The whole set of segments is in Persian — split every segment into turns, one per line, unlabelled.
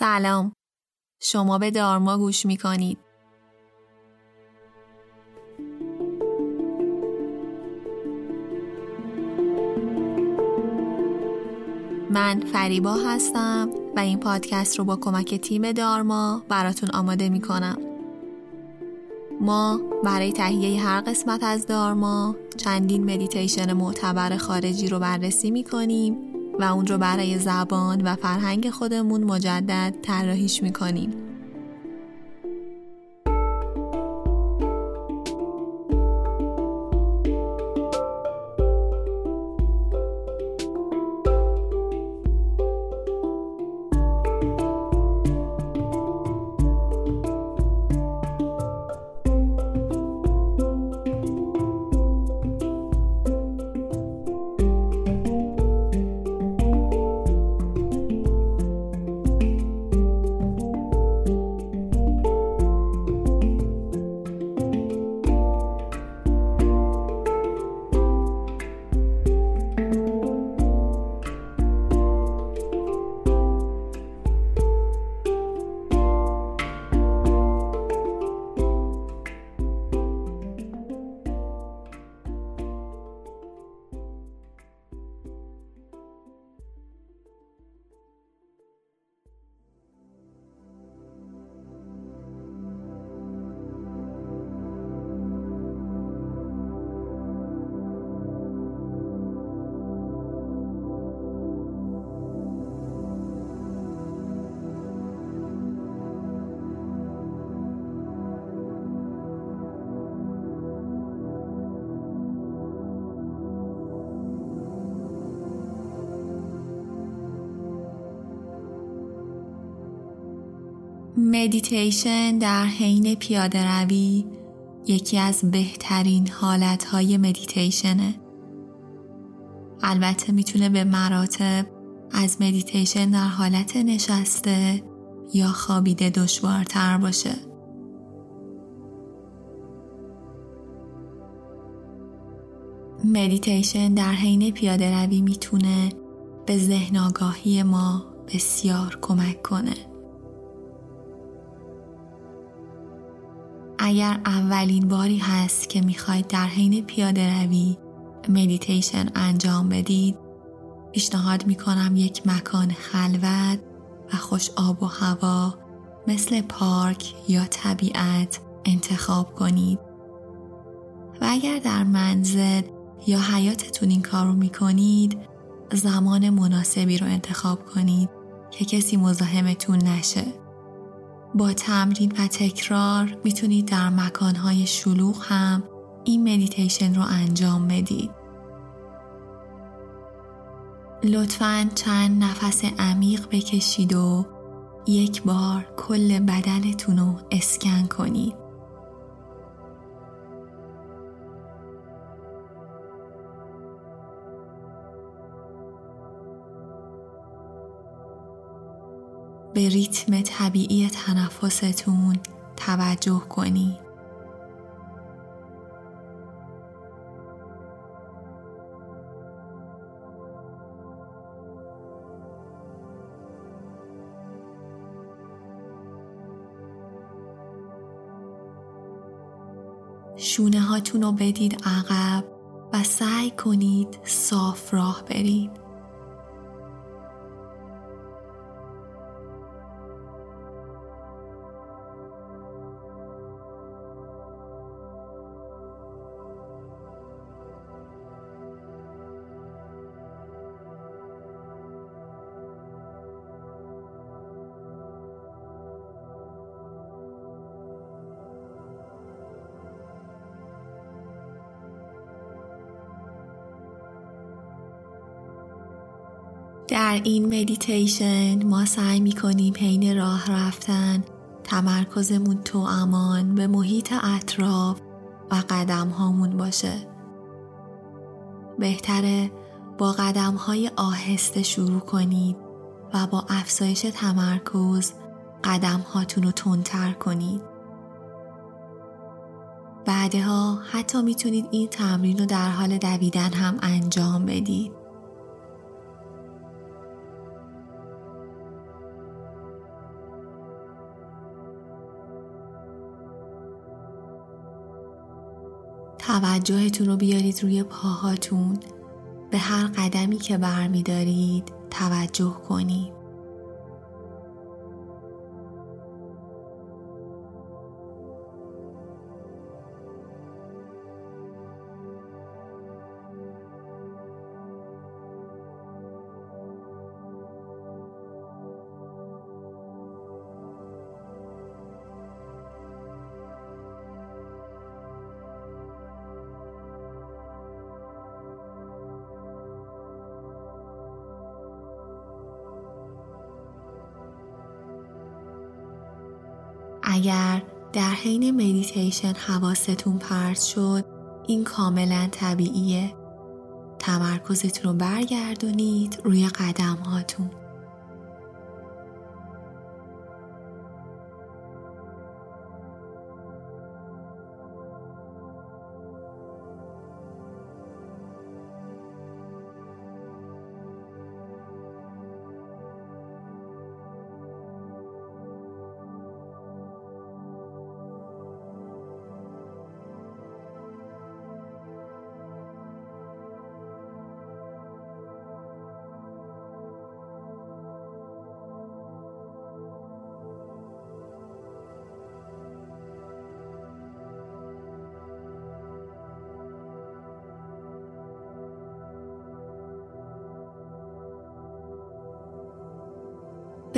سلام شما به دارما گوش می کنید من فریبا هستم و این پادکست رو با کمک تیم دارما براتون آماده می کنم. ما برای تهیه هر قسمت از دارما چندین مدیتیشن معتبر خارجی رو بررسی می کنیم و اون رو برای زبان و فرهنگ خودمون مجدد طراحیش می مدیتیشن در حین پیاده روی یکی از بهترین حالتهای مدیتیشنه البته می‌تونه به مراتب از مدیتیشن در حالت نشسته یا خوابیده دشوارتر باشه. مدیتیشن در حین پیاده روی می‌تونه به ذهن آگاهی ما بسیار کمک کنه. اگر اولین باری هست که می‌خواید در حین پیاده روی مدیتیشن انجام بدید پیشنهاد می‌کنم یک مکان خلوت و خوش آب و هوا مثل پارک یا طبیعت انتخاب کنید. و اگر در منزل یا حیاتتون این کار رو می‌کنید زمان مناسبی رو انتخاب کنید که کسی مزاحمتون نشه. با تمرین و تکرار می‌تونید در مکانهای شلوغ هم این مدیتیشن رو انجام بدید. لطفا چند نفس عمیق بکشید و یک بار کل بدنتون رو اسکن کنید. به ریتم طبیعی تنفستون توجه کنید. شونه هاتون رو بدید عقب و سعی کنید صاف راه برید. در این مدیتیشن ما سعی می کنیم حین راه رفتن تمرکزمون تو امان به محیط اطراف و قدم هامون باشه. بهتره با قدم های آهسته شروع کنید و با افزایش تمرکز قدم هاتون رو تندتر کنید. بعدها حتی می‌تونید این تمرین رو در حال دویدن هم انجام بدید. توجهتون رو بیارید روی پاهاتون. به هر قدمی که برمیدارید توجه کنید. اگر در حین مدیتیشن حواستون پرت شد این کاملا طبیعیه. تمرکزتون رو برگردونید روی قدم هاتون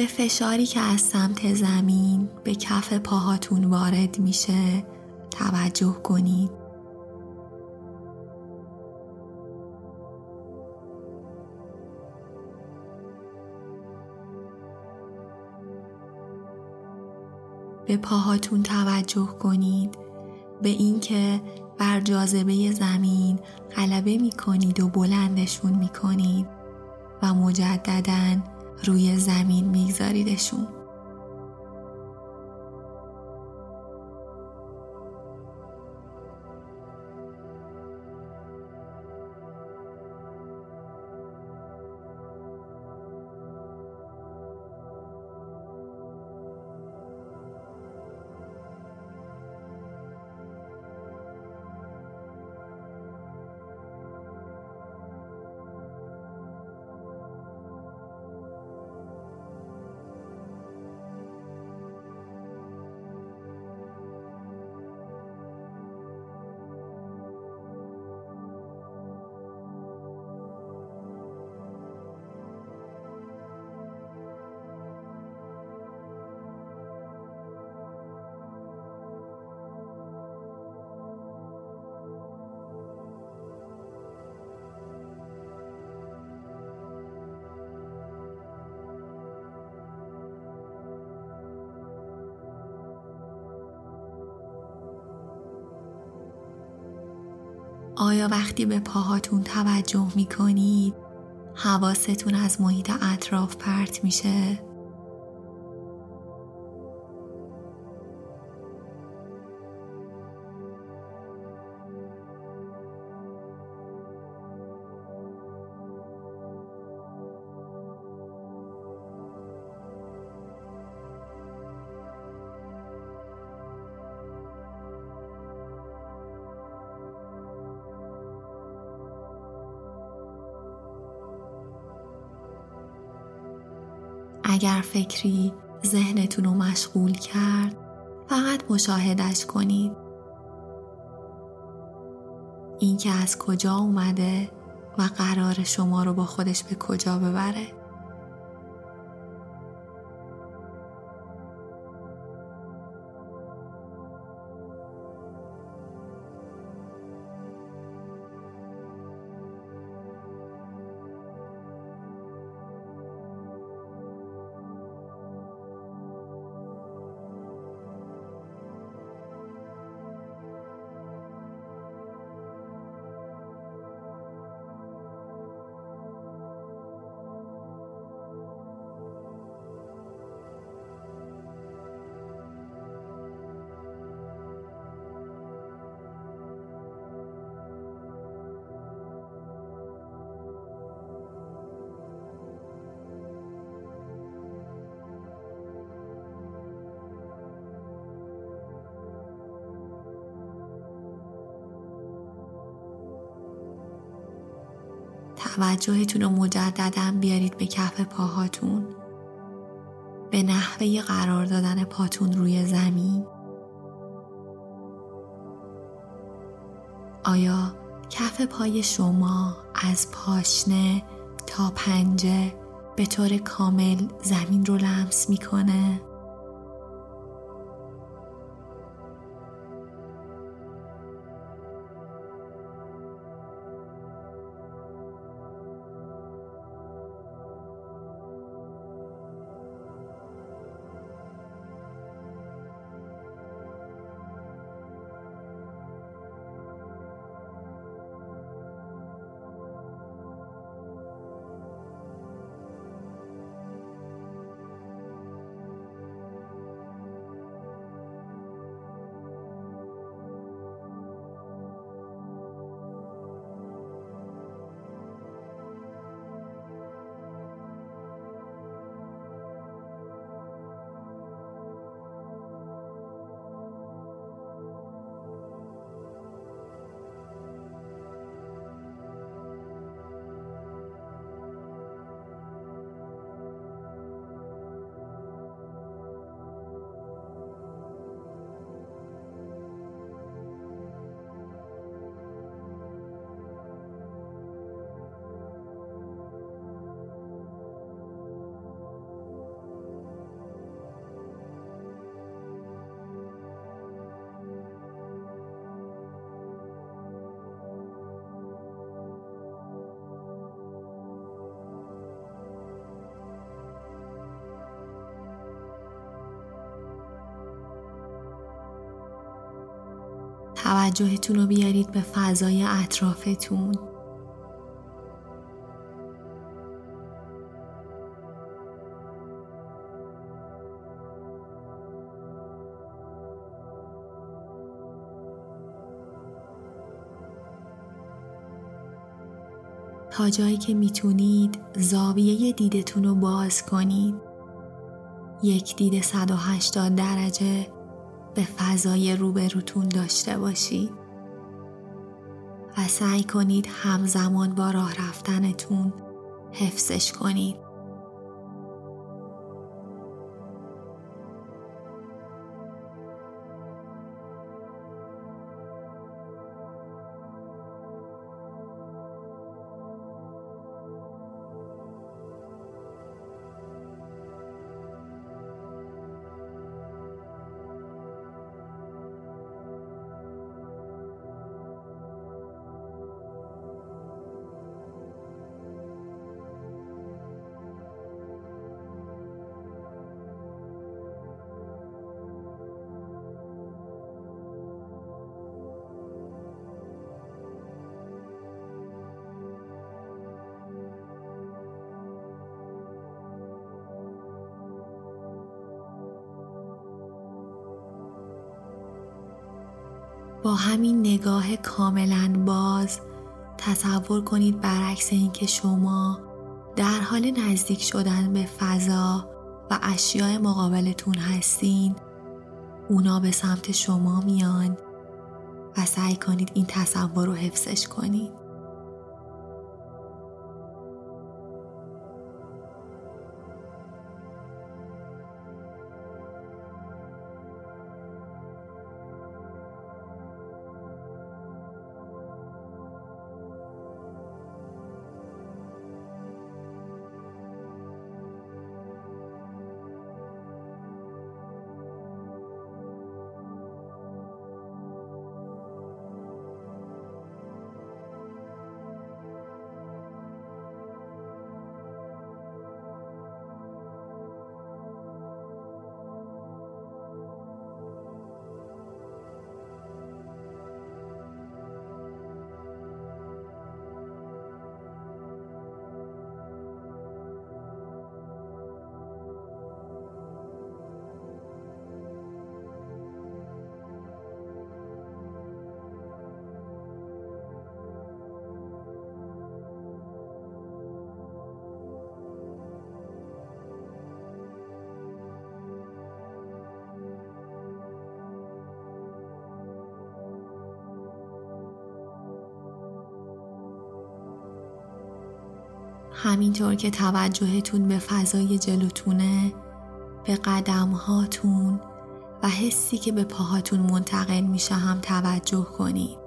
به فشاری که از سمت زمین به کف پاهاتون وارد میشه توجه کنید. به پاهاتون توجه کنید به اینکه بر جاذبه زمین غلبه می کنید و بلندشون می کنید و مجددا روی زمین میگذاریدشون. وقتی به پاهاتون توجه می کنید حواستون از محیط اطراف پرت میشه؟ فکری ذهنتون رو مشغول کرد فقط مشاهدش کنید. اینکه از کجا اومده و قرار شما رو با خودش به کجا ببره. توجهتون رو مجددا بیارید به کف پاهاتون به نحوه قرار دادن پاتون روی زمین آیا کف پای شما از پاشنه تا پنجه به طور کامل زمین رو لمس می‌کنه؟ توجهتون رو بیارید به فضای اطرافتون. تا جایی که می‌تونید زاویه دیدتون رو باز کنید. یک دید 180 درجه. به فضای روبروتون داشته باشید و سعی کنید همزمان با راه رفتنتون حفظش کنید. همین نگاه کاملا باز تصور کنید برعکس اینکه شما در حال نزدیک شدن به فضا و اشیاء مقابلتون هستین اونا به سمت شما میان و سعی کنید این تصور رو حفظش کنید. همینطور که توجهتون به فضای جلوتونه به قدم هاتون و حسی که به پاهاتون منتقل میشه هم توجه کنید.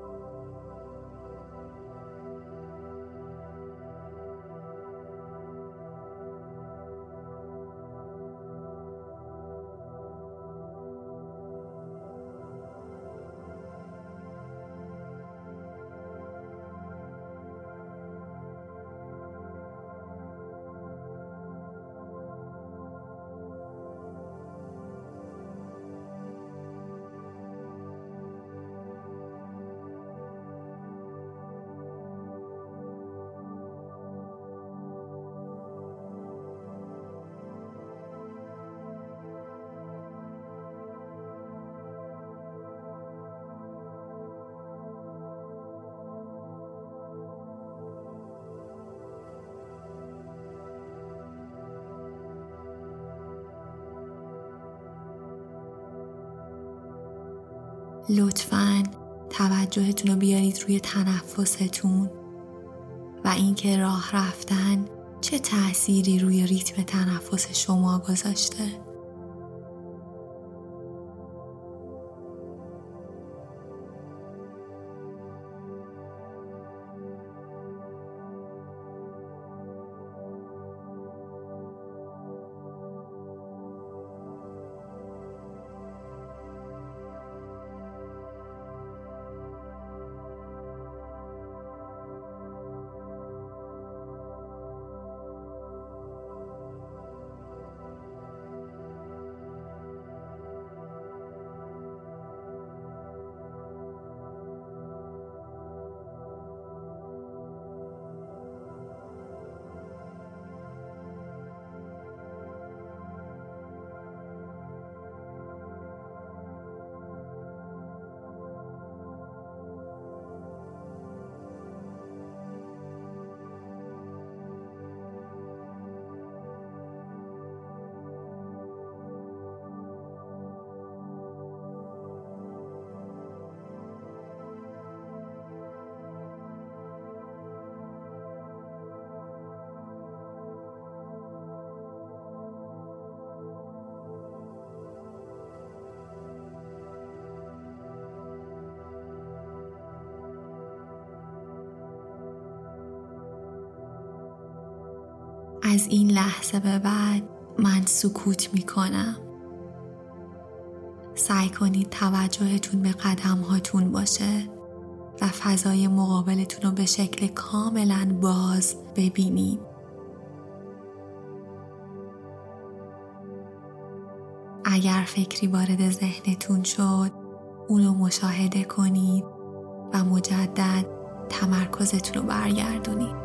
لطفا توجهتون رو بیارید روی تنفستون و اینکه راه رفتن چه تأثیری روی ریتم تنفس شما گذاشته. از این لحظه به بعد من سکوت می کنم. سعی کنید توجهتون به قدم هاتون باشه و فضای مقابلتون رو به شکل کاملا باز ببینید. اگر فکری وارد ذهنتون شد اونو مشاهده کنید و مجدد تمرکزتون رو برگردونید.